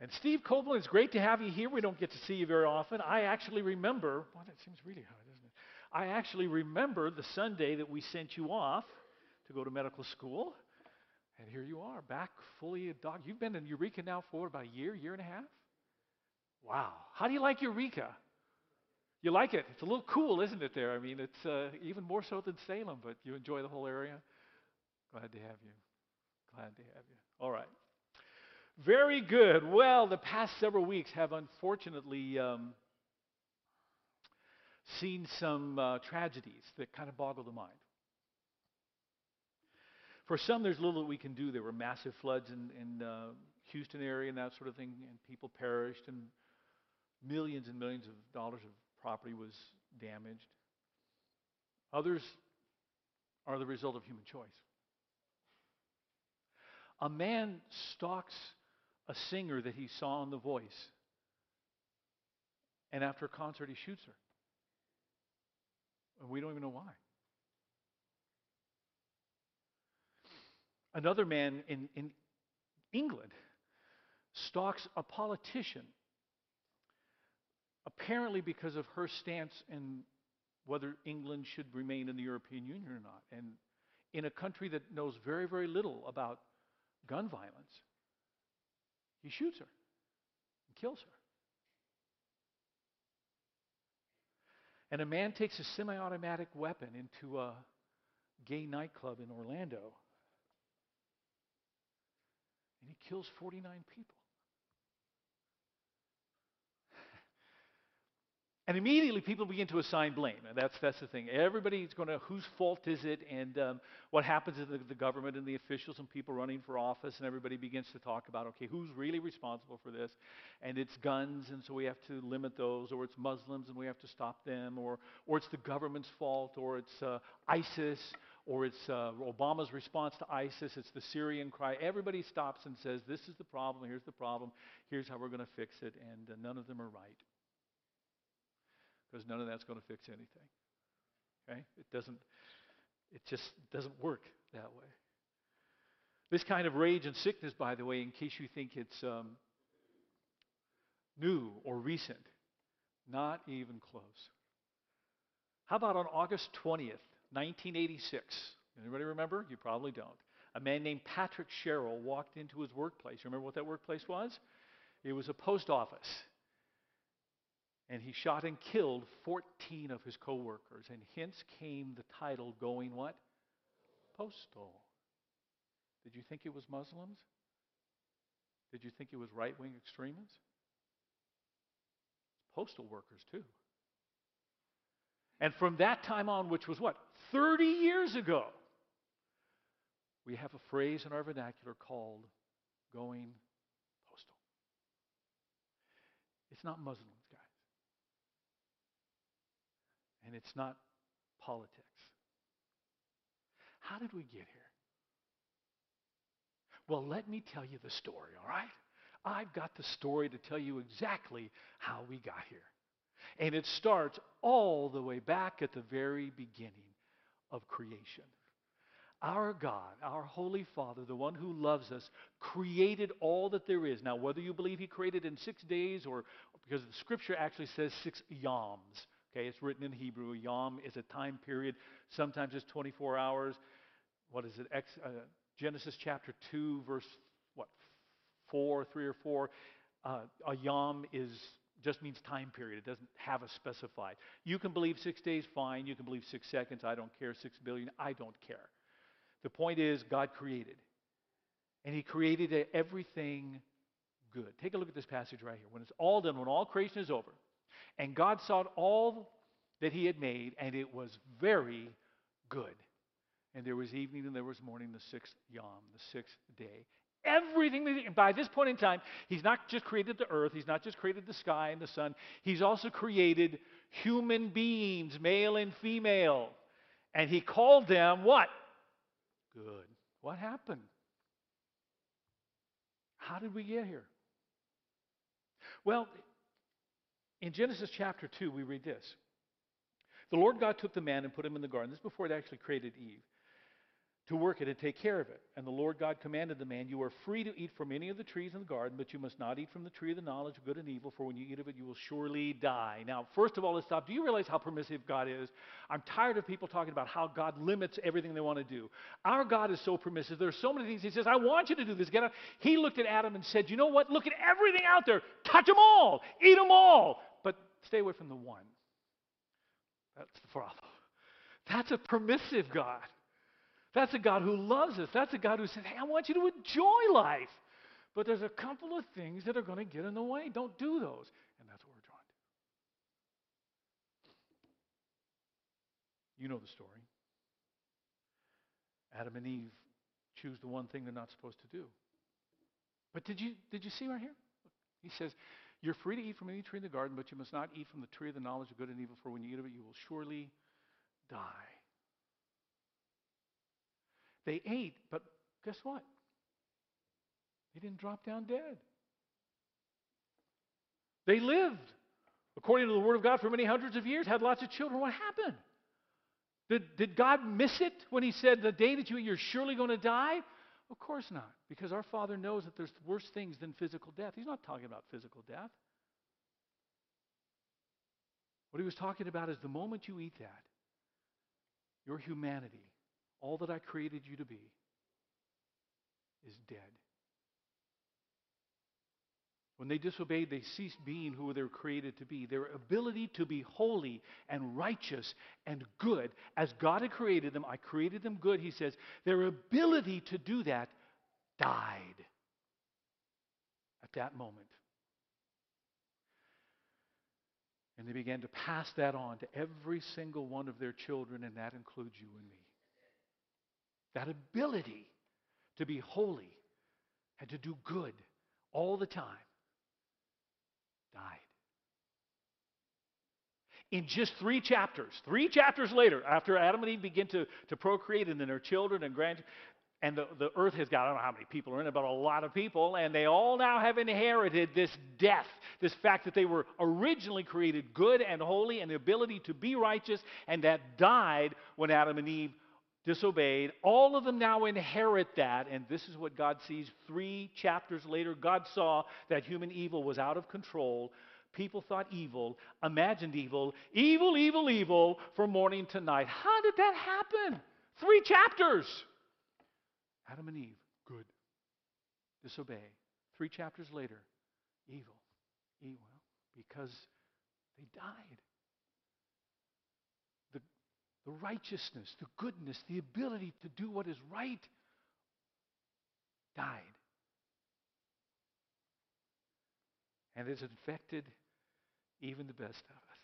And Steve Copeland, it's great to have you here. We don't get to see you very often. I actually remember, well, that seems really hard, doesn't it? I actually remember the Sunday that we sent you off to go to medical school. And here you are, back fully a dog. You've been in Eureka now for about a year, year and a half? Wow. How do you like Eureka? You like it? It's a little cool, isn't it, there? I mean, it's uh, even more so than Salem, but you enjoy the whole area? Glad to have you. Glad to have you. All right. Very good. Well, the past several weeks have unfortunately um, seen some uh, tragedies that kind of boggle the mind. For some, there's little that we can do. There were massive floods in, in uh, Houston area and that sort of thing, and people perished, and millions and millions of dollars of property was damaged. Others are the result of human choice. A man stalks a singer that he saw on The Voice, and after a concert, he shoots her. And we don't even know why. Another man in, in England stalks a politician, apparently because of her stance in whether England should remain in the European Union or not. And in a country that knows very, very little about gun violence, he shoots her and kills her. And a man takes a semi automatic weapon into a gay nightclub in Orlando and he kills 49 people. And immediately people begin to assign blame. And that's, that's the thing. Everybody's going to, whose fault is it? And um, what happens is the, the government and the officials and people running for office, and everybody begins to talk about, okay, who's really responsible for this? And it's guns, and so we have to limit those, or it's Muslims, and we have to stop them, or, or it's the government's fault, or it's uh, ISIS, or it's uh, Obama's response to ISIS, it's the Syrian cry. Everybody stops and says, This is the problem, here's the problem, here's how we're going to fix it, and uh, none of them are right. Because none of that's going to fix anything. Okay? It doesn't, it just doesn't work that way. This kind of rage and sickness, by the way, in case you think it's um, new or recent, not even close. How about on August 20th, 1986. Anybody remember? You probably don't. A man named Patrick Sherrill walked into his workplace. Remember what that workplace was? It was a post office. And he shot and killed 14 of his coworkers. And hence came the title going what? Postal. Did you think it was Muslims? Did you think it was right wing extremists? Postal workers, too. And from that time on, which was what? 30 years ago, we have a phrase in our vernacular called going postal. It's not Muslims, guys. And it's not politics. How did we get here? Well, let me tell you the story, all right? I've got the story to tell you exactly how we got here. And it starts all the way back at the very beginning of creation. Our God, our Holy Father, the one who loves us, created all that there is. Now, whether you believe He created in six days or because the scripture actually says six yams. Okay, it's written in Hebrew. Yom is a time period. Sometimes it's 24 hours. What is it? Ex, uh, Genesis chapter 2, verse what? 4, 3 or 4. Uh, a yom is just means time period. It doesn't have a specified. You can believe six days, fine. You can believe six seconds, I don't care. Six billion, I don't care. The point is, God created. And He created everything good. Take a look at this passage right here. When it's all done, when all creation is over, and God saw all that He had made, and it was very good. And there was evening and there was morning, the sixth yom, the sixth day everything. That he, by this point in time, he's not just created the earth, he's not just created the sky and the sun, he's also created human beings, male and female. And he called them what? Good. What happened? How did we get here? Well, in Genesis chapter 2, we read this. The Lord God took the man and put him in the garden. This is before it actually created Eve. to work it and take care of it. And the Lord God commanded the man, You are free to eat from any of the trees in the garden, but you must not eat from the tree of the knowledge of good and evil, for when you eat of it, you will surely die. Now, first of all, let's stop. Do you realize how permissive God is? I'm tired of people talking about how God limits everything they want to do. Our God is so permissive. There are so many things He says, I want you to do this. Get out. He looked at Adam and said, You know what? Look at everything out there. Touch them all. Eat them all. Stay away from the one. That's the problem. That's a permissive God. That's a God who loves us. That's a God who says, Hey, I want you to enjoy life. But there's a couple of things that are going to get in the way. Don't do those. And that's what we're drawn to. You know the story. Adam and Eve choose the one thing they're not supposed to do. But did you, did you see right here? He says, You're free to eat from any tree in the garden, but you must not eat from the tree of the knowledge of good and evil, for when you eat of it, you will surely die. They ate, but guess what? They didn't drop down dead. They lived, according to the Word of God, for many hundreds of years, had lots of children. What happened? Did, did God miss it when He said, The day that you eat, you're surely going to die? Of course not, because our Father knows that there's worse things than physical death. He's not talking about physical death. What He was talking about is the moment you eat that, your humanity all that I created you to be is dead. When they disobeyed, they ceased being who they were created to be. Their ability to be holy and righteous and good, as God had created them, I created them good, he says, their ability to do that died at that moment. And they began to pass that on to every single one of their children, and that includes you and me that ability to be holy and to do good all the time, died. In just three chapters, three chapters later, after Adam and Eve begin to, to procreate and then their children and grand, and the, the earth has got, I don't know how many people are in it, but a lot of people, and they all now have inherited this death, this fact that they were originally created good and holy and the ability to be righteous, and that died when Adam and Eve disobeyed. All of them now inherit that, and this is what God sees. Three chapters later, God saw that human evil was out of control. People thought evil, imagined evil, evil, evil, evil from morning to night. How did that happen? Three chapters. Adam and Eve, good. Disobey. Three chapters later, evil. Evil. Because they died the righteousness, the goodness, the ability to do what is right died. And it's infected even the best of us.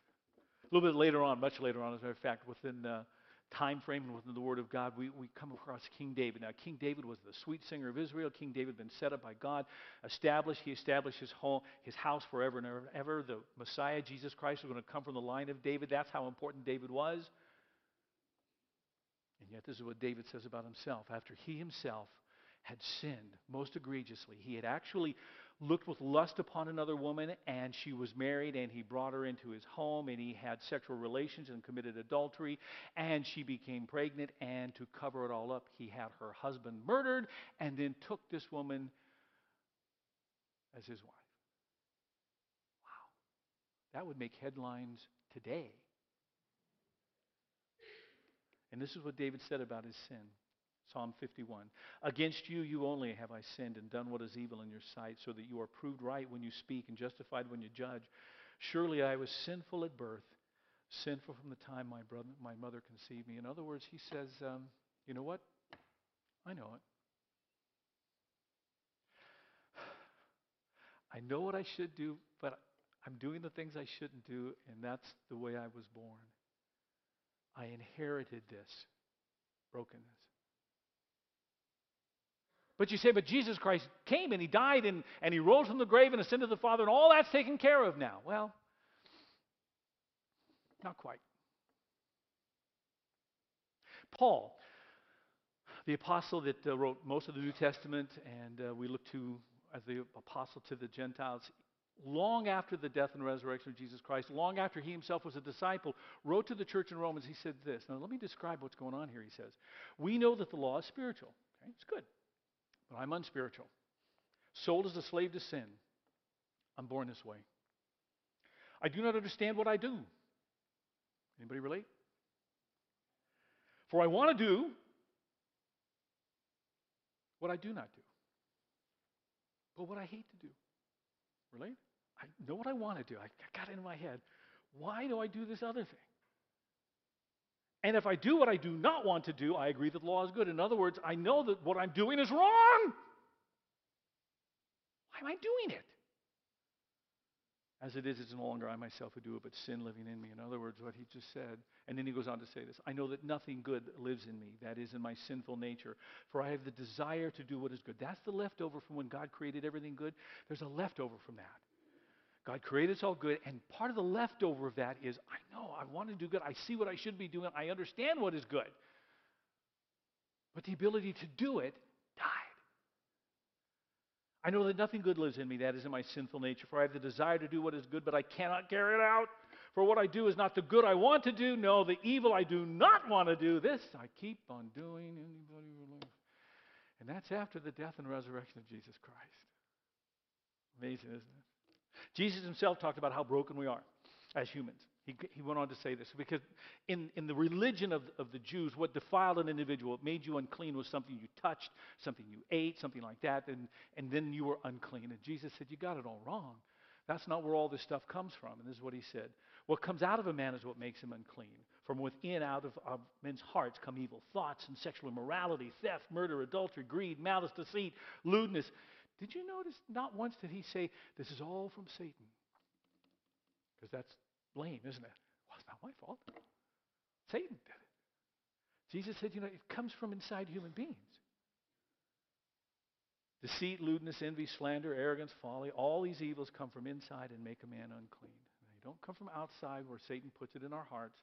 A little bit later on, much later on, as a matter of fact, within the time frame and within the Word of God, we, we come across King David. Now, King David was the sweet singer of Israel. King David had been set up by God, established. He established his home, his house forever and ever. ever. The Messiah, Jesus Christ, was going to come from the line of David. That's how important David was. And yet, this is what David says about himself. After he himself had sinned most egregiously, he had actually looked with lust upon another woman, and she was married, and he brought her into his home, and he had sexual relations and committed adultery, and she became pregnant, and to cover it all up, he had her husband murdered, and then took this woman as his wife. Wow. That would make headlines today. And this is what David said about his sin. Psalm 51. Against you, you only have I sinned and done what is evil in your sight, so that you are proved right when you speak and justified when you judge. Surely I was sinful at birth, sinful from the time my, brother, my mother conceived me. In other words, he says, um, You know what? I know it. I know what I should do, but I'm doing the things I shouldn't do, and that's the way I was born. I inherited this brokenness. But you say, but Jesus Christ came and he died and, and he rose from the grave and ascended to the Father, and all that's taken care of now. Well, not quite. Paul, the apostle that uh, wrote most of the New Testament, and uh, we look to as the apostle to the Gentiles, long after the death and resurrection of Jesus Christ, long after he himself was a disciple, wrote to the church in Romans, he said this. Now, let me describe what's going on here. He says, We know that the law is spiritual. Okay, it's good. But I'm unspiritual. Sold as a slave to sin. I'm born this way. I do not understand what I do. Anybody relate? For I want to do what I do not do. But what I hate to do. Relate? I know what I want to do. I got it in my head. Why do I do this other thing? And if I do what I do not want to do, I agree that the law is good. In other words, I know that what I'm doing is wrong. Why am I doing it? As it is, it's no longer I myself who do it, but sin living in me. In other words, what he just said. And then he goes on to say this I know that nothing good lives in me, that is, in my sinful nature. For I have the desire to do what is good. That's the leftover from when God created everything good. There's a leftover from that. God created us all good, and part of the leftover of that is I know I want to do good. I see what I should be doing. I understand what is good. But the ability to do it. I know that nothing good lives in me, that is in my sinful nature. For I have the desire to do what is good, but I cannot carry it out. For what I do is not the good I want to do, no, the evil I do not want to do. This I keep on doing. Anybody relate? And that's after the death and resurrection of Jesus Christ. Amazing, isn't it? Jesus himself talked about how broken we are as humans. He, he went on to say this because in, in the religion of, of the Jews, what defiled an individual, what made you unclean, was something you touched, something you ate, something like that, and, and then you were unclean. And Jesus said, You got it all wrong. That's not where all this stuff comes from. And this is what he said. What comes out of a man is what makes him unclean. From within, out of, of men's hearts, come evil thoughts and sexual immorality, theft, murder, adultery, greed, malice, deceit, lewdness. Did you notice not once did he say, This is all from Satan? Because that's blame, isn't it? Well, it's not my fault. Satan did it. Jesus said, you know, it comes from inside human beings. Deceit, lewdness, envy, slander, arrogance, folly, all these evils come from inside and make a man unclean. They don't come from outside where Satan puts it in our hearts.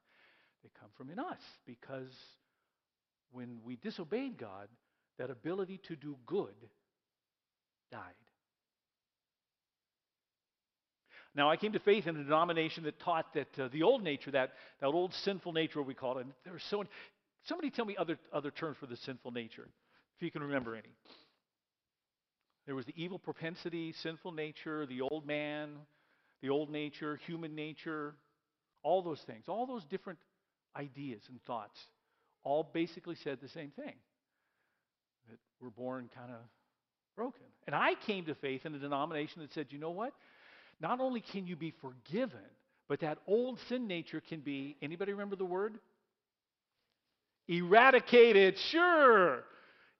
They come from in us because when we disobeyed God, that ability to do good died. Now, I came to faith in a denomination that taught that uh, the old nature, that, that old sinful nature, we call it, and there were so many, somebody tell me other, other terms for the sinful nature, if you can remember any. There was the evil propensity, sinful nature, the old man, the old nature, human nature, all those things, all those different ideas and thoughts, all basically said the same thing that we're born kind of broken. And I came to faith in a denomination that said, you know what? Not only can you be forgiven, but that old sin nature can be, anybody remember the word? Eradicated, sure.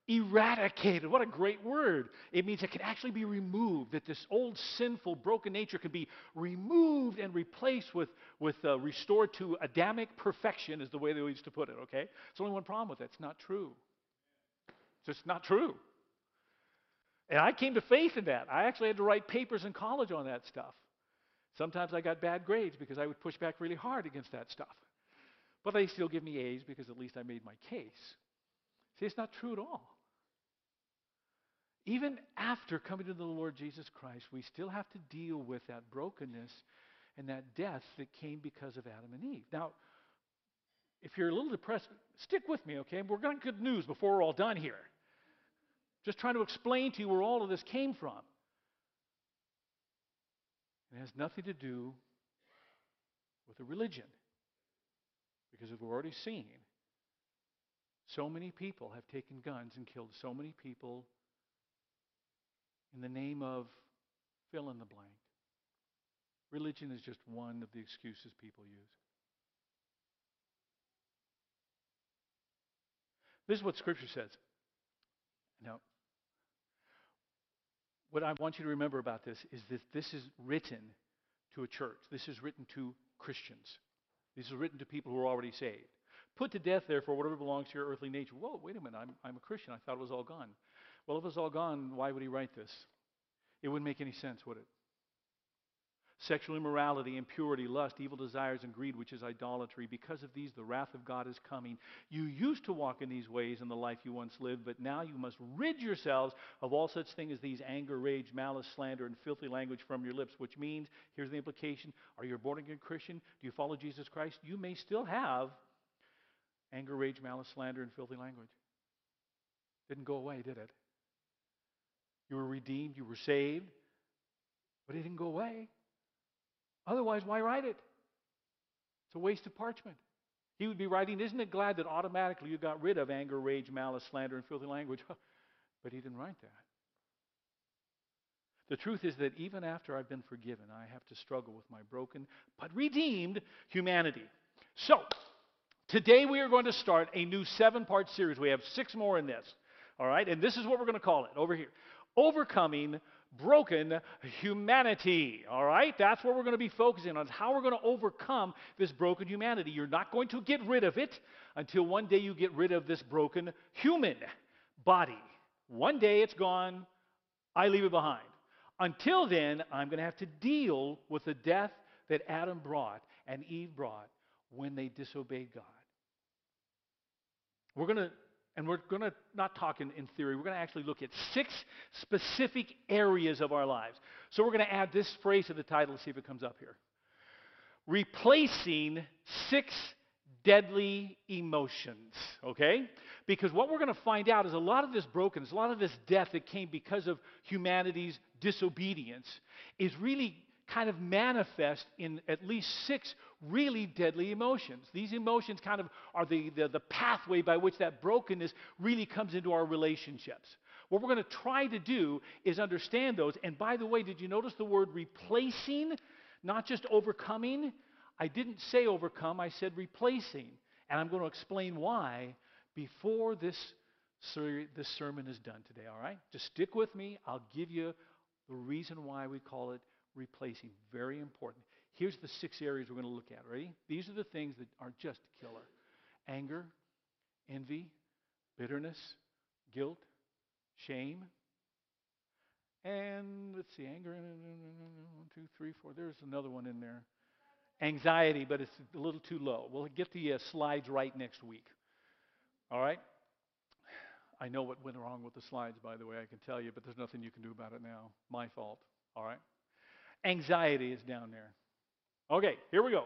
Eradicated. What a great word. It means it can actually be removed, that this old sinful, broken nature can be removed and replaced with, with uh, restored to Adamic perfection, is the way they used to put it, okay? It's only one problem with it. It's not true. It's just not true. And I came to faith in that. I actually had to write papers in college on that stuff. Sometimes I got bad grades because I would push back really hard against that stuff. But they still give me A's because at least I made my case. See, it's not true at all. Even after coming to the Lord Jesus Christ, we still have to deal with that brokenness and that death that came because of Adam and Eve. Now, if you're a little depressed, stick with me, okay? We're going to good news before we're all done here. Just trying to explain to you where all of this came from. It has nothing to do with a religion. Because we've already seen, so many people have taken guns and killed so many people in the name of fill in the blank. Religion is just one of the excuses people use. This is what Scripture says. Now, what I want you to remember about this is that this is written to a church. This is written to Christians. This is written to people who are already saved. Put to death, therefore, whatever belongs to your earthly nature. Whoa, wait a minute. I'm, I'm a Christian. I thought it was all gone. Well, if it was all gone, why would he write this? It wouldn't make any sense, would it? Sexual immorality, impurity, lust, evil desires, and greed, which is idolatry. Because of these, the wrath of God is coming. You used to walk in these ways in the life you once lived, but now you must rid yourselves of all such things as these anger, rage, malice, slander, and filthy language from your lips, which means, here's the implication are you a born again Christian? Do you follow Jesus Christ? You may still have anger, rage, malice, slander, and filthy language. Didn't go away, did it? You were redeemed, you were saved, but it didn't go away. Otherwise, why write it? It's a waste of parchment. He would be writing, Isn't it glad that automatically you got rid of anger, rage, malice, slander, and filthy language? but he didn't write that. The truth is that even after I've been forgiven, I have to struggle with my broken but redeemed humanity. So, today we are going to start a new seven part series. We have six more in this. All right? And this is what we're going to call it over here Overcoming Broken Humanity. All right? That's what we're going to be focusing on, is how we're going to overcome this broken humanity. You're not going to get rid of it until one day you get rid of this broken human body. One day it's gone, I leave it behind. Until then, I'm going to have to deal with the death that Adam brought and Eve brought when they disobeyed God. We're going to and we're going to not talk in, in theory, we're going to actually look at six specific areas of our lives. So we're going to add this phrase to the title to see if it comes up here. Replacing six deadly emotions, okay? Because what we're going to find out is a lot of this brokenness, a lot of this death that came because of humanity's disobedience is really kind of manifest in at least six really deadly emotions. These emotions kind of are the, the, the, pathway by which that brokenness really comes into our relationships. What we're going to try to do is understand those. And by the way, did you notice the word replacing, not just overcoming? I didn't say overcome, I said replacing. And I'm going to explain why before this, this sermon is done today, all right? Just stick with me. I'll give you the reason why we call it replacing. Very important. Here's the six areas we're going to look at. Ready? These are the things that are just killer anger, envy, bitterness, guilt, shame. And let's see, anger, one, two, three, four. There's another one in there. Anxiety, but it's a little too low. We'll get the uh, slides right next week. All right? I know what went wrong with the slides, by the way, I can tell you, but there's nothing you can do about it now. My fault. All right? Anxiety is down there. Okay, here we go.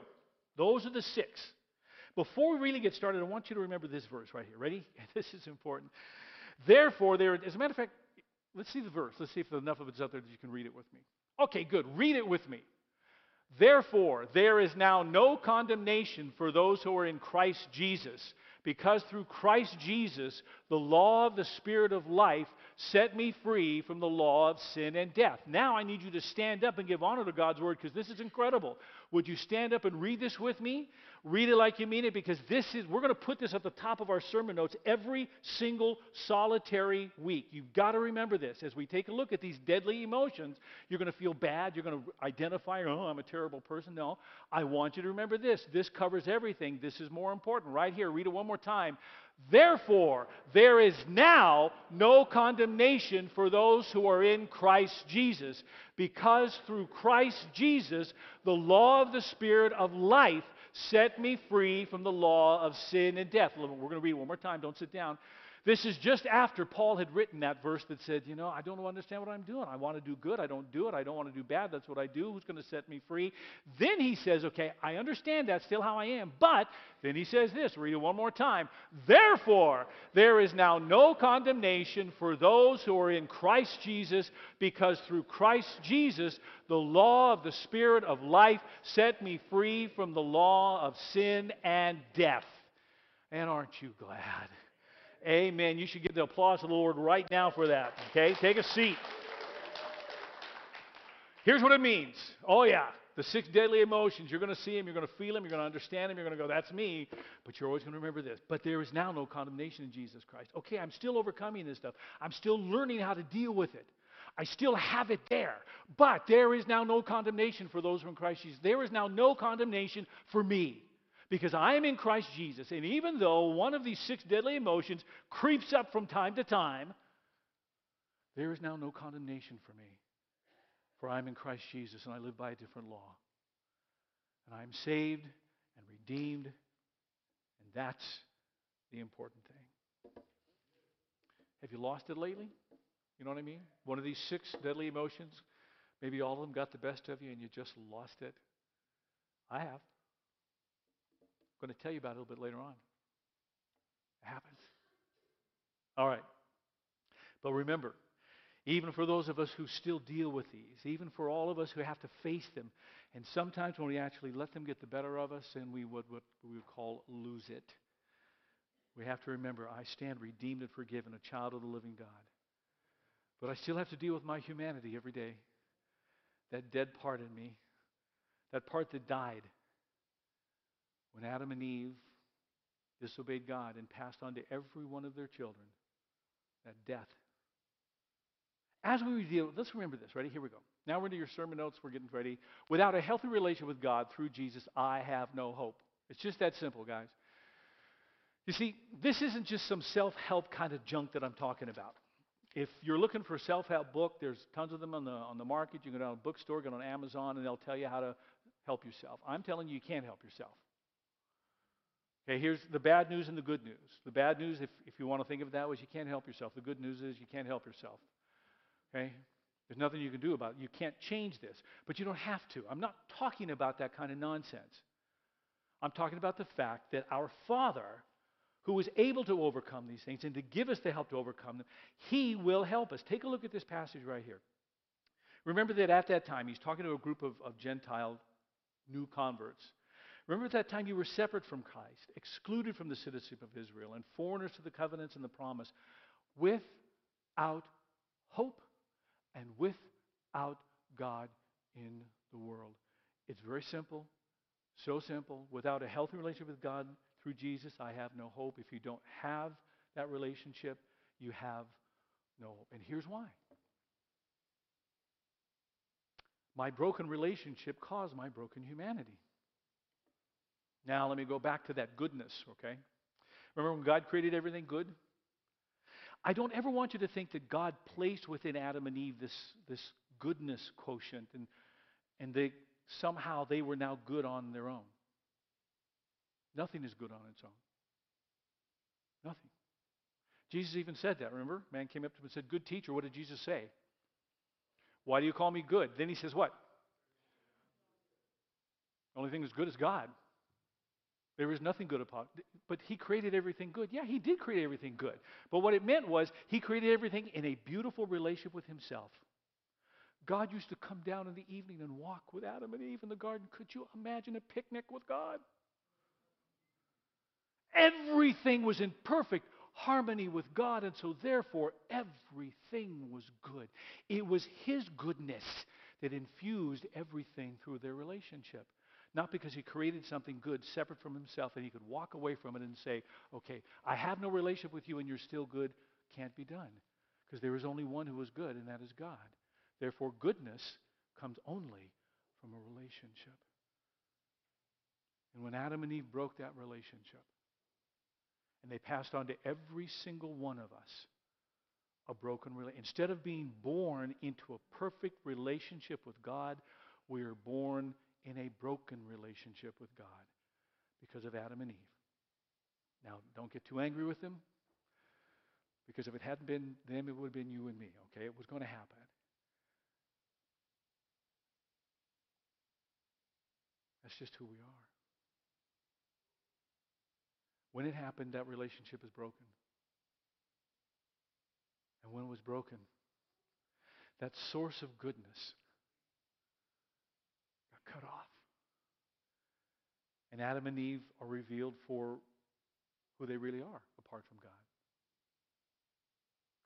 Those are the six. Before we really get started, I want you to remember this verse right here. Ready? This is important. Therefore, there, as a matter of fact, let's see the verse. Let's see if enough of it's out there that you can read it with me. Okay, good. Read it with me. Therefore, there is now no condemnation for those who are in Christ Jesus, because through Christ Jesus, the law of the Spirit of life set me free from the law of sin and death. Now I need you to stand up and give honor to God's word because this is incredible. Would you stand up and read this with me? Read it like you mean it because this is, we're going to put this at the top of our sermon notes every single solitary week. You've got to remember this. As we take a look at these deadly emotions, you're going to feel bad. You're going to identify, oh, I'm a terrible person. No, I want you to remember this. This covers everything. This is more important. Right here, read it one more time. Therefore, there is now no condemnation for those who are in Christ Jesus, because through Christ Jesus, the law of the Spirit of life set me free from the law of sin and death. We're going to read one more time. Don't sit down. This is just after Paul had written that verse that said, You know, I don't understand what I'm doing. I want to do good. I don't do it. I don't want to do bad. That's what I do. Who's going to set me free? Then he says, Okay, I understand that's still how I am. But then he says this read it one more time. Therefore, there is now no condemnation for those who are in Christ Jesus, because through Christ Jesus, the law of the Spirit of life set me free from the law of sin and death. And aren't you glad? Amen. You should give the applause to the Lord right now for that. Okay? Take a seat. Here's what it means. Oh, yeah. The six deadly emotions. You're going to see them. You're going to feel them. You're going to understand them. You're going to go, that's me. But you're always going to remember this. But there is now no condemnation in Jesus Christ. Okay, I'm still overcoming this stuff. I'm still learning how to deal with it. I still have it there. But there is now no condemnation for those who in Christ Jesus. There is now no condemnation for me because I am in Christ Jesus. And even though one of these six deadly emotions creeps up from time to time, there is now no condemnation for me. For I am in Christ Jesus, and I live by a different law. And I am saved and redeemed, and that's the important thing. Have you lost it lately? You know what I mean? One of these six deadly emotions, maybe all of them got the best of you and you just lost it. I have. I'm going to tell you about it a little bit later on. It happens. All right. But remember, even for those of us who still deal with these, even for all of us who have to face them, and sometimes when we actually let them get the better of us and we would what we would call lose it, we have to remember I stand redeemed and forgiven, a child of the living God. But I still have to deal with my humanity every day. That dead part in me, that part that died when Adam and Eve disobeyed God and passed on to every one of their children that death. As we deal, let's remember this. Ready? Here we go. Now we're into your sermon notes. We're getting ready. Without a healthy relationship with God through Jesus, I have no hope. It's just that simple, guys. You see, this isn't just some self help kind of junk that I'm talking about. If you're looking for a self help book, there's tons of them on the, on the market. You can go down to a bookstore, go on Amazon, and they'll tell you how to help yourself. I'm telling you, you can't help yourself. Okay, here's the bad news and the good news. The bad news, if, if you want to think of it that way, is you can't help yourself. The good news is you can't help yourself. Okay? There's nothing you can do about it. You can't change this, but you don't have to. I'm not talking about that kind of nonsense. I'm talking about the fact that our Father, who was able to overcome these things and to give us the help to overcome them, He will help us. Take a look at this passage right here. Remember that at that time, He's talking to a group of, of Gentile new converts. Remember at that time you were separate from Christ, excluded from the citizenship of Israel, and foreigners to the covenants and the promise, without hope and without God in the world. It's very simple, so simple. Without a healthy relationship with God through Jesus, I have no hope. If you don't have that relationship, you have no hope. And here's why. My broken relationship caused my broken humanity. Now, let me go back to that goodness, okay? Remember when God created everything good? I don't ever want you to think that God placed within Adam and Eve this, this goodness quotient and, and they, somehow they were now good on their own. Nothing is good on its own. Nothing. Jesus even said that, remember? Man came up to him and said, Good teacher, what did Jesus say? Why do you call me good? Then he says, What? The only thing that's good is God. There is nothing good about. But he created everything good. Yeah, he did create everything good. But what it meant was he created everything in a beautiful relationship with himself. God used to come down in the evening and walk with Adam and Eve in the garden. Could you imagine a picnic with God? Everything was in perfect harmony with God, and so therefore everything was good. It was His goodness that infused everything through their relationship. Not because he created something good separate from himself and he could walk away from it and say, okay, I have no relationship with you and you're still good. Can't be done. Because there is only one who is good, and that is God. Therefore, goodness comes only from a relationship. And when Adam and Eve broke that relationship, and they passed on to every single one of us a broken relationship. Instead of being born into a perfect relationship with God, we are born in a broken relationship with God because of Adam and Eve. Now, don't get too angry with them because if it hadn't been them, it would have been you and me, okay? It was going to happen. That's just who we are. When it happened, that relationship is broken. And when it was broken, that source of goodness cut off. And Adam and Eve are revealed for who they really are apart from God.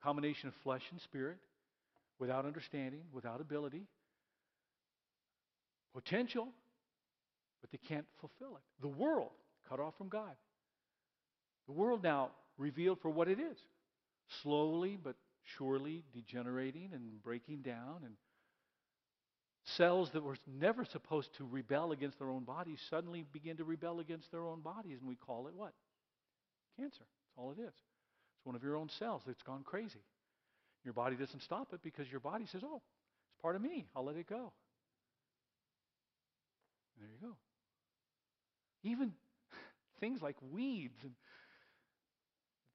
Combination of flesh and spirit, without understanding, without ability, potential, but they can't fulfill it. The world cut off from God. The world now revealed for what it is slowly but surely degenerating and breaking down and Cells that were never supposed to rebel against their own bodies suddenly begin to rebel against their own bodies, and we call it what? Cancer. That's all it is. It's one of your own cells that's gone crazy. Your body doesn't stop it because your body says, oh, it's part of me. I'll let it go. There you go. Even things like weeds and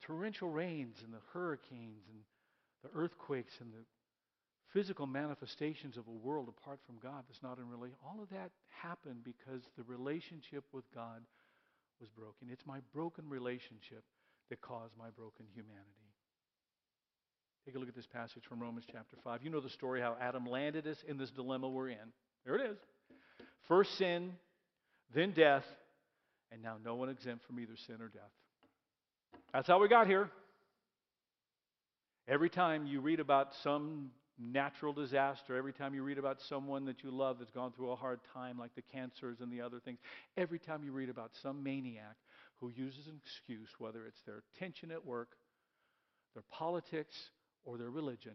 torrential rains and the hurricanes and the earthquakes and the physical manifestations of a world apart from God that's not in relation. All of that happened because the relationship with God was broken. It's my broken relationship that caused my broken humanity. Take a look at this passage from Romans chapter 5. You know the story how Adam landed us in this dilemma we're in. There it is. First sin, then death, and now no one exempt from either sin or death. That's how we got here. Every time you read about some natural disaster, every time you read about someone that you love that's gone through a hard time, like the cancers and the other things, every time you read about some maniac who uses an excuse, whether it's their tension at work, their politics, or their religion,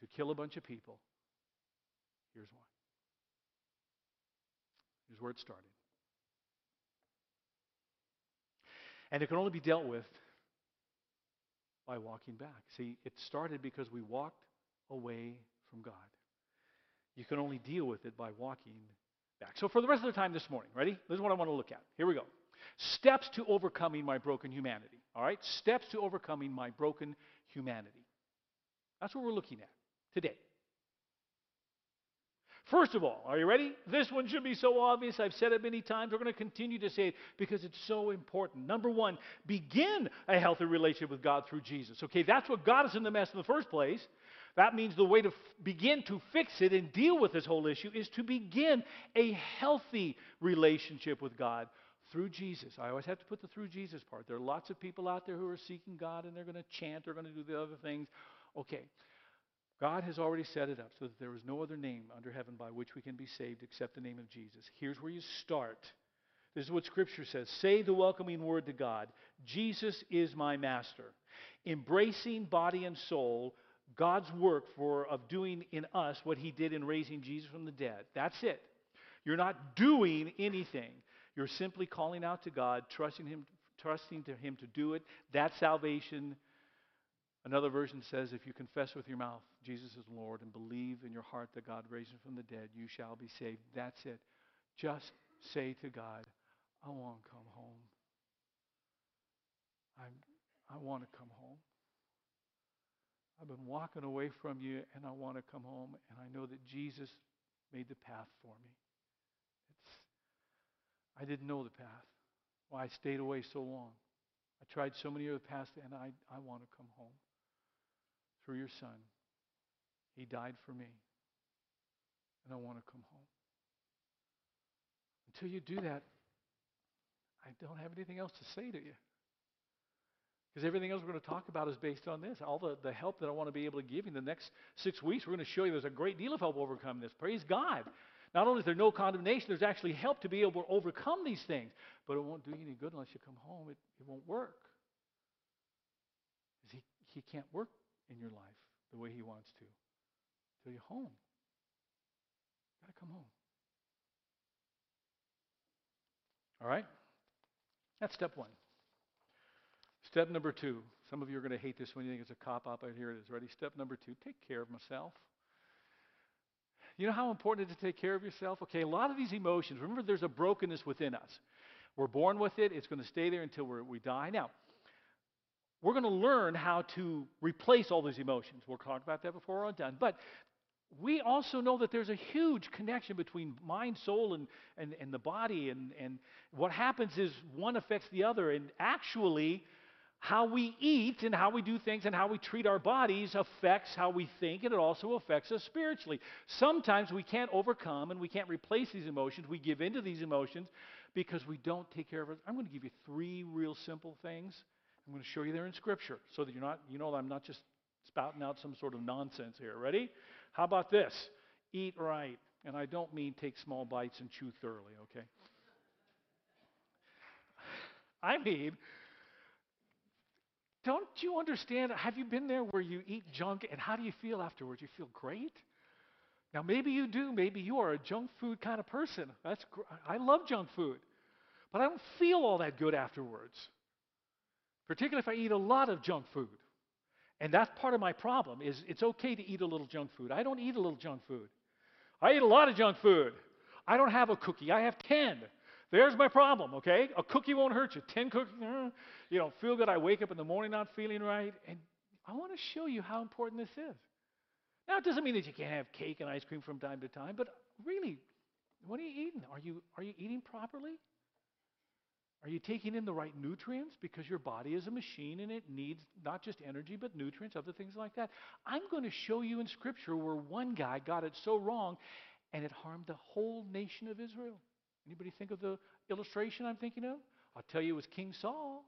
to kill a bunch of people, here's why. Here's where it started. And it can only be dealt with by walking back. See, it started because we walked away from God. You can only deal with it by walking back. So, for the rest of the time this morning, ready? This is what I want to look at. Here we go. Steps to overcoming my broken humanity. All right? Steps to overcoming my broken humanity. That's what we're looking at today. First of all, are you ready? This one should be so obvious. I've said it many times. We're going to continue to say it because it's so important. Number one, begin a healthy relationship with God through Jesus. Okay, that's what got us in the mess in the first place. That means the way to f- begin to fix it and deal with this whole issue is to begin a healthy relationship with God through Jesus. I always have to put the through Jesus part. There are lots of people out there who are seeking God and they're going to chant, they're going to do the other things. Okay. God has already set it up so that there is no other name under heaven by which we can be saved except the name of Jesus. Here's where you start. This is what Scripture says Say the welcoming word to God Jesus is my master. Embracing body and soul God's work for of doing in us what he did in raising Jesus from the dead. That's it. You're not doing anything. You're simply calling out to God, trusting him trusting to him to do it. That's salvation. Another version says if you confess with your mouth Jesus is Lord and believe in your heart that God raised him from the dead, you shall be saved. That's it. Just say to God, I want to come home. i I want to come home. I've been walking away from you and I want to come home and I know that Jesus made the path for me. It's, I didn't know the path. Why I stayed away so long. I tried so many other paths and I, I want to come home through your son. He died for me and I want to come home. Until you do that, I don't have anything else to say to you. Because everything else we're going to talk about is based on this. All the, the help that I want to be able to give you in the next six weeks, we're going to show you there's a great deal of help overcome this. Praise God. Not only is there no condemnation, there's actually help to be able to overcome these things. But it won't do you any good unless you come home. It, it won't work. He, he can't work in your life the way he wants to until you're home. You've got to come home. All right? That's step one. Step number two. Some of you are going to hate this when you think it's a cop out, but here it is. Ready? Step number two take care of myself. You know how important it is to take care of yourself? Okay, a lot of these emotions, remember there's a brokenness within us. We're born with it, it's going to stay there until we die. Now, we're going to learn how to replace all these emotions. We'll talk about that before we're done. But we also know that there's a huge connection between mind, soul, and, and, and the body. And, and what happens is one affects the other. And actually, how we eat and how we do things and how we treat our bodies affects how we think and it also affects us spiritually. Sometimes we can't overcome and we can't replace these emotions. We give into these emotions because we don't take care of it. I'm going to give you three real simple things. I'm going to show you there in Scripture so that you're not, you know, I'm not just spouting out some sort of nonsense here. Ready? How about this? Eat right. And I don't mean take small bites and chew thoroughly, okay? I mean, don't you understand? Have you been there where you eat junk and how do you feel afterwards? You feel great? Now, maybe you do. Maybe you are a junk food kind of person. That's gr- I love junk food, but I don't feel all that good afterwards, particularly if I eat a lot of junk food. And that's part of my problem is it's okay to eat a little junk food. I don't eat a little junk food. I eat a lot of junk food. I don't have a cookie. I have 10. There's my problem, okay? A cookie won't hurt you. 10 cookies, uh, you don't feel good. I wake up in the morning not feeling right. And I want to show you how important this is. Now, it doesn't mean that you can't have cake and ice cream from time to time, but really, what are you eating? Are you, are you eating properly? Are you taking in the right nutrients? Because your body is a machine and it needs not just energy, but nutrients, other things like that. I'm going to show you in Scripture where one guy got it so wrong and it harmed the whole nation of Israel. Anybody think of the illustration I'm thinking of? I'll tell you it was King Saul.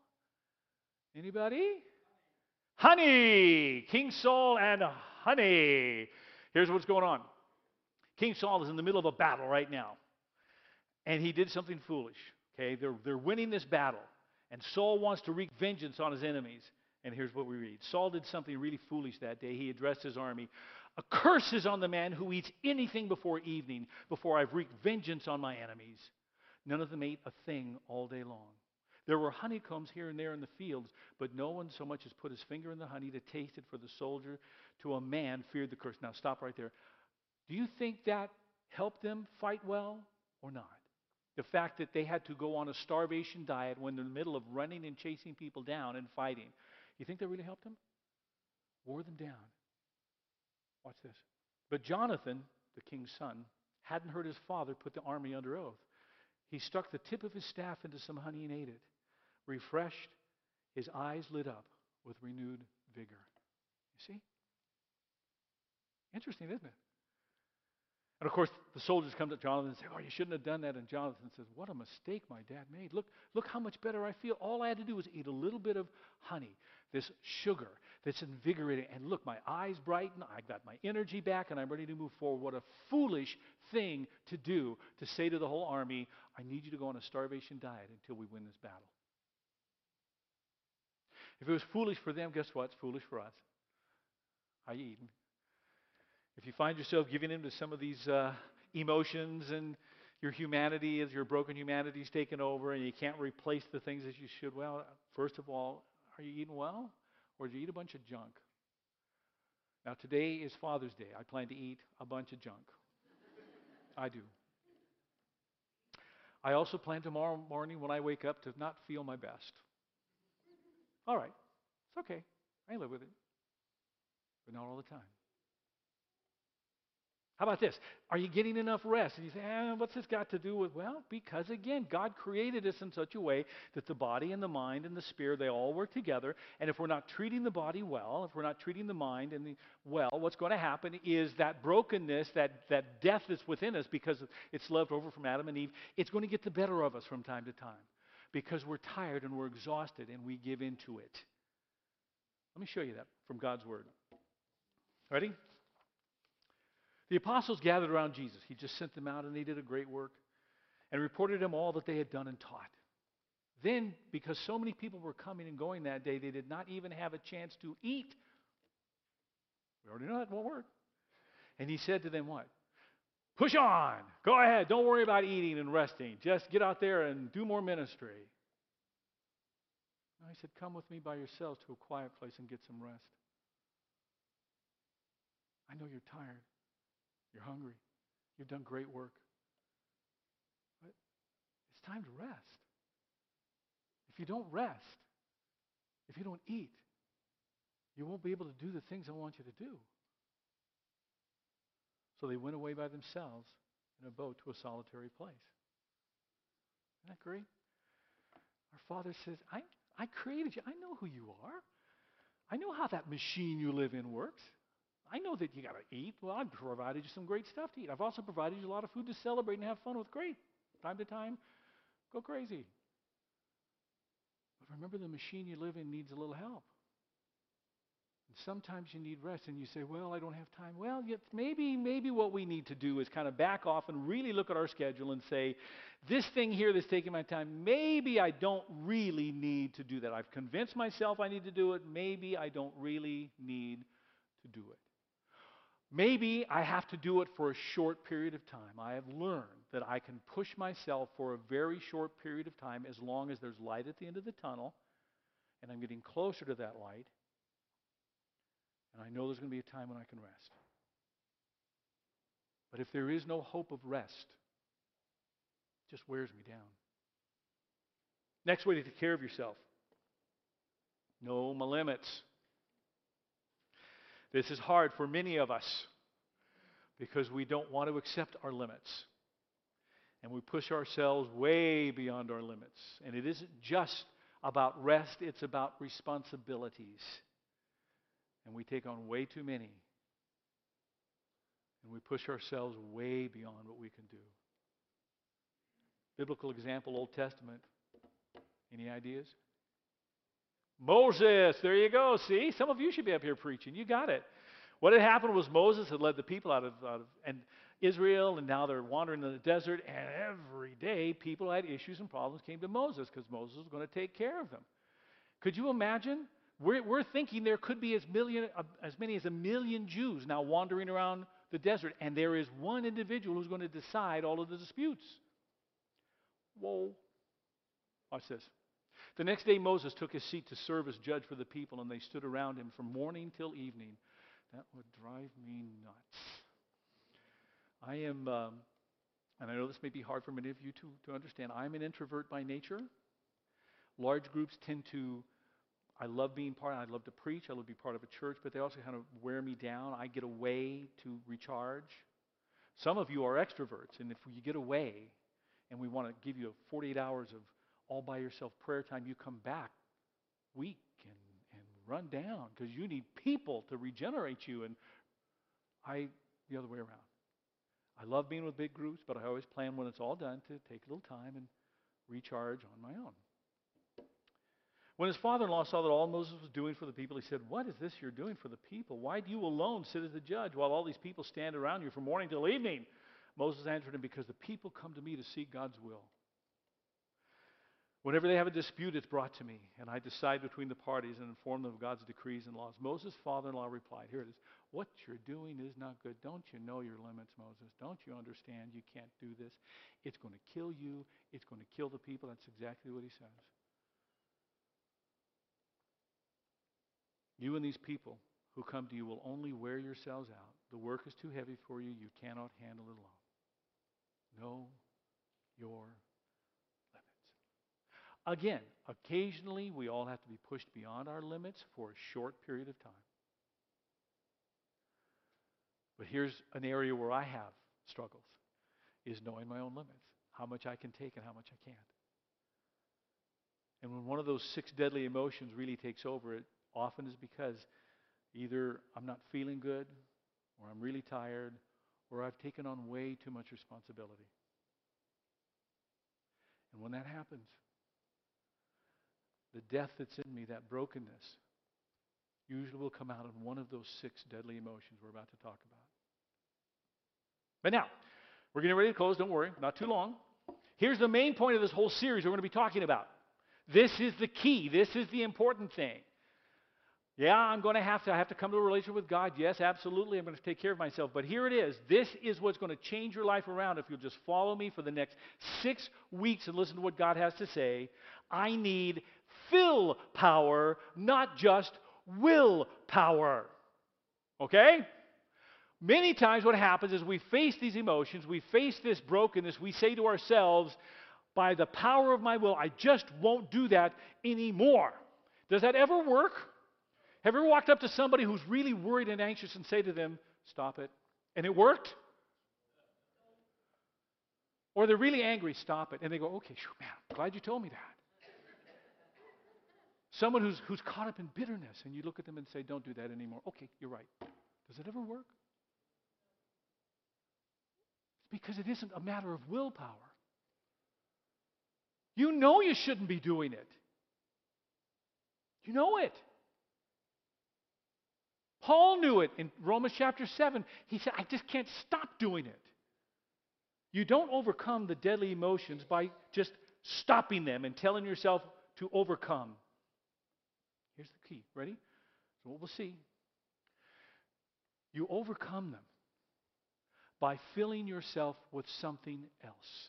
Anybody? Honey! King Saul and honey. Here's what's going on. King Saul is in the middle of a battle right now. And he did something foolish. Okay, they're, they're winning this battle. And Saul wants to wreak vengeance on his enemies. And here's what we read Saul did something really foolish that day. He addressed his army A curse is on the man who eats anything before evening, before I've wreaked vengeance on my enemies. None of them ate a thing all day long. There were honeycombs here and there in the fields, but no one so much as put his finger in the honey to taste it for the soldier. To a man feared the curse. Now stop right there. Do you think that helped them fight well or not? The fact that they had to go on a starvation diet when they're in the middle of running and chasing people down and fighting. You think that really helped them? Wore them down. Watch this. But Jonathan, the king's son, hadn't heard his father put the army under oath. He stuck the tip of his staff into some honey and ate it. Refreshed, his eyes lit up with renewed vigor. You see? Interesting, isn't it? And of course, the soldiers come to Jonathan and say, Oh, you shouldn't have done that. And Jonathan says, What a mistake my dad made. Look, look how much better I feel. All I had to do was eat a little bit of honey, this sugar that's invigorating. And look, my eyes brighten. I got my energy back, and I'm ready to move forward. What a foolish thing to do to say to the whole army, I need you to go on a starvation diet until we win this battle. If it was foolish for them, guess what? It's foolish for us. How you eating? If you find yourself giving in to some of these uh, emotions and your humanity as your broken humanity is taken over and you can't replace the things that you should, well, first of all, are you eating well or do you eat a bunch of junk? Now, today is Father's Day. I plan to eat a bunch of junk. I do. I also plan tomorrow morning when I wake up to not feel my best. All right, it's okay. I live with it, but not all the time. How about this? Are you getting enough rest? And you say, eh, what's this got to do with? Well, because again, God created us in such a way that the body and the mind and the spirit, they all work together. And if we're not treating the body well, if we're not treating the mind and the well, what's going to happen is that brokenness, that, that death that's within us because it's left over from Adam and Eve, it's going to get the better of us from time to time because we're tired and we're exhausted and we give into it. Let me show you that from God's Word. Ready? The apostles gathered around Jesus. He just sent them out and they did a great work and reported them all that they had done and taught. Then, because so many people were coming and going that day, they did not even have a chance to eat. We already know that won't work. And he said to them, What? Push on. Go ahead. Don't worry about eating and resting. Just get out there and do more ministry. And I said, Come with me by yourselves to a quiet place and get some rest. I know you're tired. You're hungry. You've done great work. But it's time to rest. If you don't rest, if you don't eat, you won't be able to do the things I want you to do. So they went away by themselves in a boat to a solitary place. Isn't that great? Our Father says, I, I created you. I know who you are. I know how that machine you live in works. I know that you got to eat. Well, I've provided you some great stuff to eat. I've also provided you a lot of food to celebrate and have fun with. Great. Time to time, go crazy. But remember, the machine you live in needs a little help. And sometimes you need rest, and you say, "Well, I don't have time." Well, maybe, maybe what we need to do is kind of back off and really look at our schedule and say, "This thing here that's taking my time, maybe I don't really need to do that. I've convinced myself I need to do it. Maybe I don't really need to do it." Maybe I have to do it for a short period of time. I have learned that I can push myself for a very short period of time as long as there's light at the end of the tunnel and I'm getting closer to that light. And I know there's going to be a time when I can rest. But if there is no hope of rest, it just wears me down. Next way to take care of yourself know my limits. This is hard for many of us because we don't want to accept our limits. And we push ourselves way beyond our limits. And it isn't just about rest, it's about responsibilities. And we take on way too many. And we push ourselves way beyond what we can do. Biblical example, Old Testament. Any ideas? Moses, there you go. See, some of you should be up here preaching. You got it. What had happened was Moses had led the people out of, out of and Israel, and now they're wandering in the desert, and every day people had issues and problems came to Moses because Moses was going to take care of them. Could you imagine? We're, we're thinking there could be as, million, uh, as many as a million Jews now wandering around the desert, and there is one individual who's going to decide all of the disputes. Whoa. Watch this. The next day, Moses took his seat to serve as judge for the people, and they stood around him from morning till evening. That would drive me nuts. I am, um, and I know this may be hard for many of you to, to understand, I'm an introvert by nature. Large groups tend to, I love being part, I love to preach, I love to be part of a church, but they also kind of wear me down. I get away to recharge. Some of you are extroverts, and if you get away and we want to give you 48 hours of all by yourself prayer time, you come back weak and, and run down because you need people to regenerate you. And I, the other way around. I love being with big groups, but I always plan when it's all done to take a little time and recharge on my own. When his father in law saw that all Moses was doing for the people, he said, What is this you're doing for the people? Why do you alone sit as the judge while all these people stand around you from morning till evening? Moses answered him, Because the people come to me to seek God's will. Whenever they have a dispute, it's brought to me, and I decide between the parties and inform them of God's decrees and laws. Moses' father in law replied, Here it is. What you're doing is not good. Don't you know your limits, Moses? Don't you understand you can't do this? It's going to kill you, it's going to kill the people. That's exactly what he says. You and these people who come to you will only wear yourselves out. The work is too heavy for you. You cannot handle it alone. Know your Again, occasionally we all have to be pushed beyond our limits for a short period of time. But here's an area where I have struggles is knowing my own limits, how much I can take and how much I can't. And when one of those six deadly emotions really takes over, it often is because either I'm not feeling good, or I'm really tired, or I've taken on way too much responsibility. And when that happens, the death that's in me, that brokenness, usually will come out in one of those six deadly emotions we're about to talk about. But now, we're getting ready to close. Don't worry, not too long. Here's the main point of this whole series we're going to be talking about. This is the key. This is the important thing. Yeah, I'm going to have to I have to come to a relationship with God. Yes, absolutely. I'm going to take care of myself. But here it is. This is what's going to change your life around if you'll just follow me for the next 6 weeks and listen to what God has to say. I need fill power, not just will power. Okay? Many times, what happens is we face these emotions, we face this brokenness, we say to ourselves, by the power of my will, I just won't do that anymore. Does that ever work? Have you ever walked up to somebody who's really worried and anxious and say to them, Stop it? And it worked? Or they're really angry, stop it. And they go, Okay, sure, man, glad you told me that. Someone who's, who's caught up in bitterness, and you look at them and say, Don't do that anymore. Okay, you're right. Does it ever work? It's because it isn't a matter of willpower. You know you shouldn't be doing it. You know it. Paul knew it in Romans chapter 7. He said, I just can't stop doing it. You don't overcome the deadly emotions by just stopping them and telling yourself to overcome. Here's the key. Ready? So, what we'll see. You overcome them by filling yourself with something else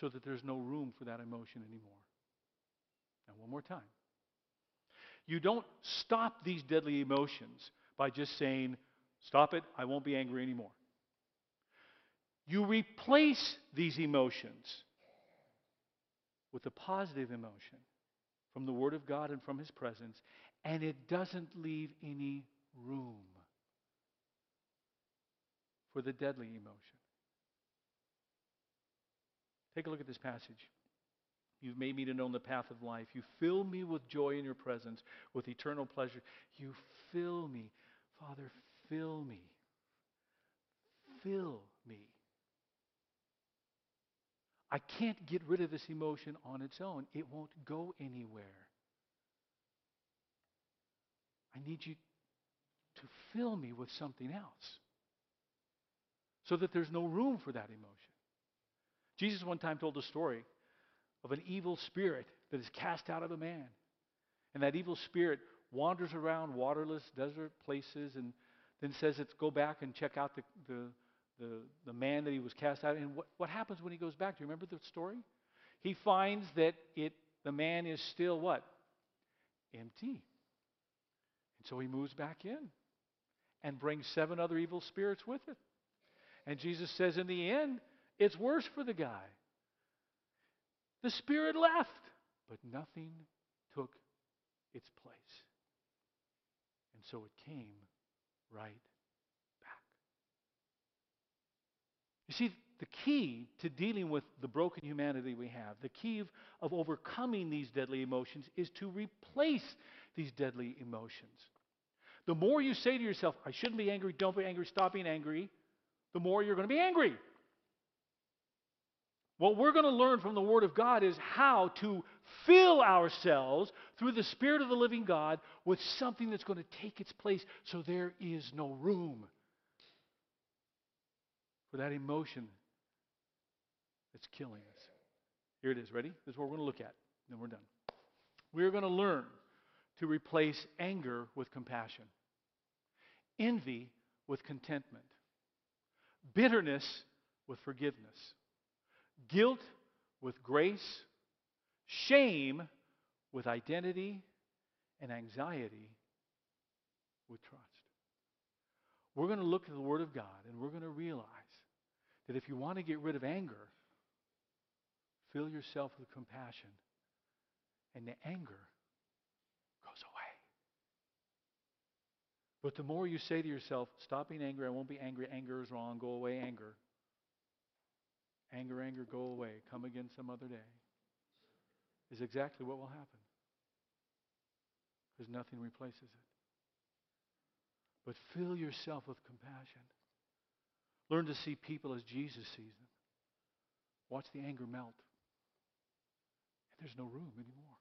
so that there's no room for that emotion anymore. Now, one more time. You don't stop these deadly emotions by just saying, Stop it, I won't be angry anymore. You replace these emotions with a positive emotion from the Word of God and from His presence, and it doesn't leave any room for the deadly emotion. Take a look at this passage. You've made me to know the path of life. You fill me with joy in your presence, with eternal pleasure. You fill me. Father, fill me. Fill me. I can't get rid of this emotion on its own. It won't go anywhere. I need you to fill me with something else so that there's no room for that emotion. Jesus one time told a story of an evil spirit that is cast out of a man. And that evil spirit wanders around waterless desert places and then says it's go back and check out the, the, the, the man that he was cast out. And what, what happens when he goes back? Do you remember the story? He finds that it the man is still what? Empty. And so he moves back in and brings seven other evil spirits with it. And Jesus says in the end, it's worse for the guy. The Spirit left, but nothing took its place. And so it came right back. You see, the key to dealing with the broken humanity we have, the key of, of overcoming these deadly emotions is to replace these deadly emotions. The more you say to yourself, I shouldn't be angry, don't be angry, stop being angry, the more you're going to be angry. What we're going to learn from the Word of God is how to fill ourselves through the Spirit of the living God with something that's going to take its place so there is no room for that emotion that's killing us. Here it is. Ready? This is what we're going to look at. Then we're done. We're going to learn to replace anger with compassion, envy with contentment, bitterness with forgiveness guilt with grace, shame with identity, and anxiety with trust. We're going to look at the Word of God and we're going to realize that if you want to get rid of anger, fill yourself with compassion, and the anger goes away. But the more you say to yourself, stop being angry, I won't be angry, anger is wrong, go away, anger, Anger, anger, go away. Come again some other day. Is exactly what will happen. Because nothing replaces it. But fill yourself with compassion. Learn to see people as Jesus sees them. Watch the anger melt. There's no room anymore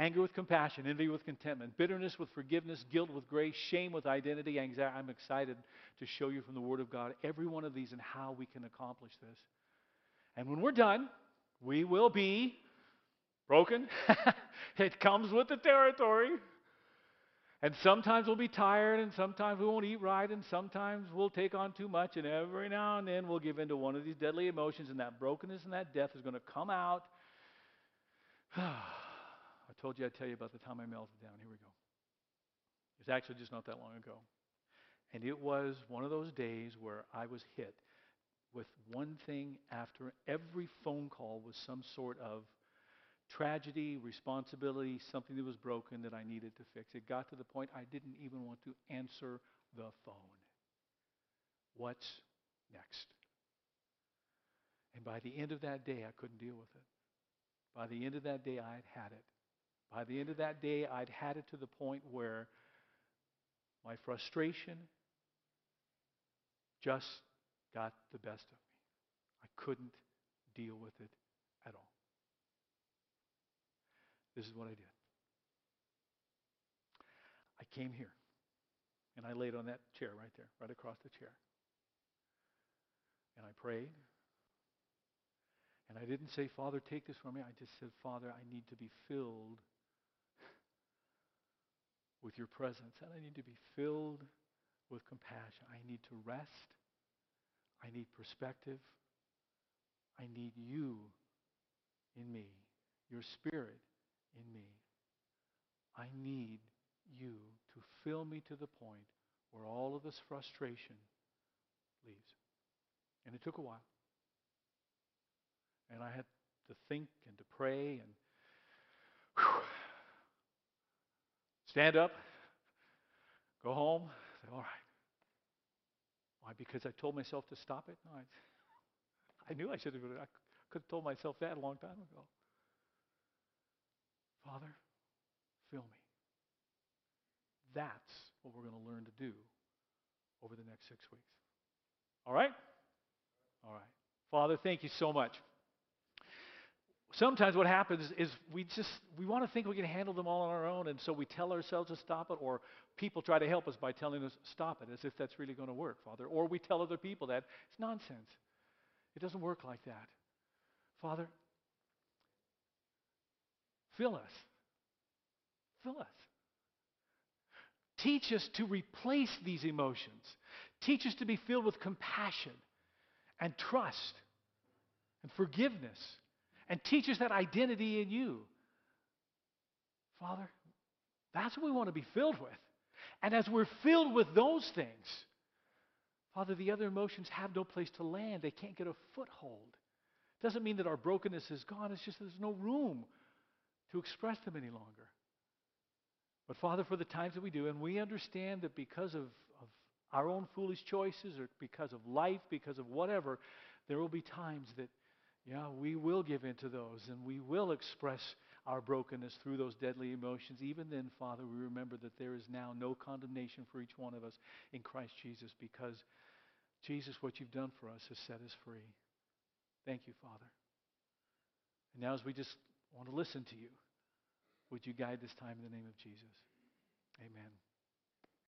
anger with compassion, envy with contentment, bitterness with forgiveness, guilt with grace, shame with identity, anxiety. I'm excited to show you from the Word of God every one of these and how we can accomplish this. And when we're done, we will be broken. it comes with the territory. And sometimes we'll be tired, and sometimes we won't eat right, and sometimes we'll take on too much, and every now and then we'll give in to one of these deadly emotions, and that brokenness and that death is going to come out. I told you I'd tell you about the time I melted down. Here we go. It's actually just not that long ago. And it was one of those days where I was hit with one thing after every phone call was some sort of tragedy, responsibility, something that was broken that I needed to fix. It got to the point I didn't even want to answer the phone. What's next? And by the end of that day, I couldn't deal with it. By the end of that day, I had had it. By the end of that day, I'd had it to the point where my frustration just got the best of me. I couldn't deal with it at all. This is what I did. I came here and I laid on that chair right there, right across the chair. And I prayed. And I didn't say, Father, take this from me. I just said, Father, I need to be filled with your presence. And I need to be filled with compassion. I need to rest. I need perspective. I need you in me, your spirit in me. I need you to fill me to the point where all of this frustration leaves. And it took a while. And I had to think and to pray and whew, stand up, go home, say, all right. Why? Because I told myself to stop it? No, I, I knew I should have. I could have told myself that a long time ago. Father, fill me. That's what we're going to learn to do over the next six weeks. All right? All right. Father, thank you so much. Sometimes what happens is we just we want to think we can handle them all on our own, and so we tell ourselves to stop it, or people try to help us by telling us stop it, as if that's really going to work, Father. Or we tell other people that it's nonsense. It doesn't work like that. Father, fill us. Fill us. Teach us to replace these emotions. Teach us to be filled with compassion and trust and forgiveness. And teach us that identity in you. Father, that's what we want to be filled with. And as we're filled with those things, Father, the other emotions have no place to land. They can't get a foothold. Doesn't mean that our brokenness is gone, it's just there's no room to express them any longer. But Father, for the times that we do, and we understand that because of, of our own foolish choices or because of life, because of whatever, there will be times that, yeah, we will give into those and we will express our brokenness through those deadly emotions. Even then, Father, we remember that there is now no condemnation for each one of us in Christ Jesus because Jesus, what you've done for us has set us free. Thank you, Father. And now, as we just want to listen to you, would you guide this time in the name of Jesus? Amen.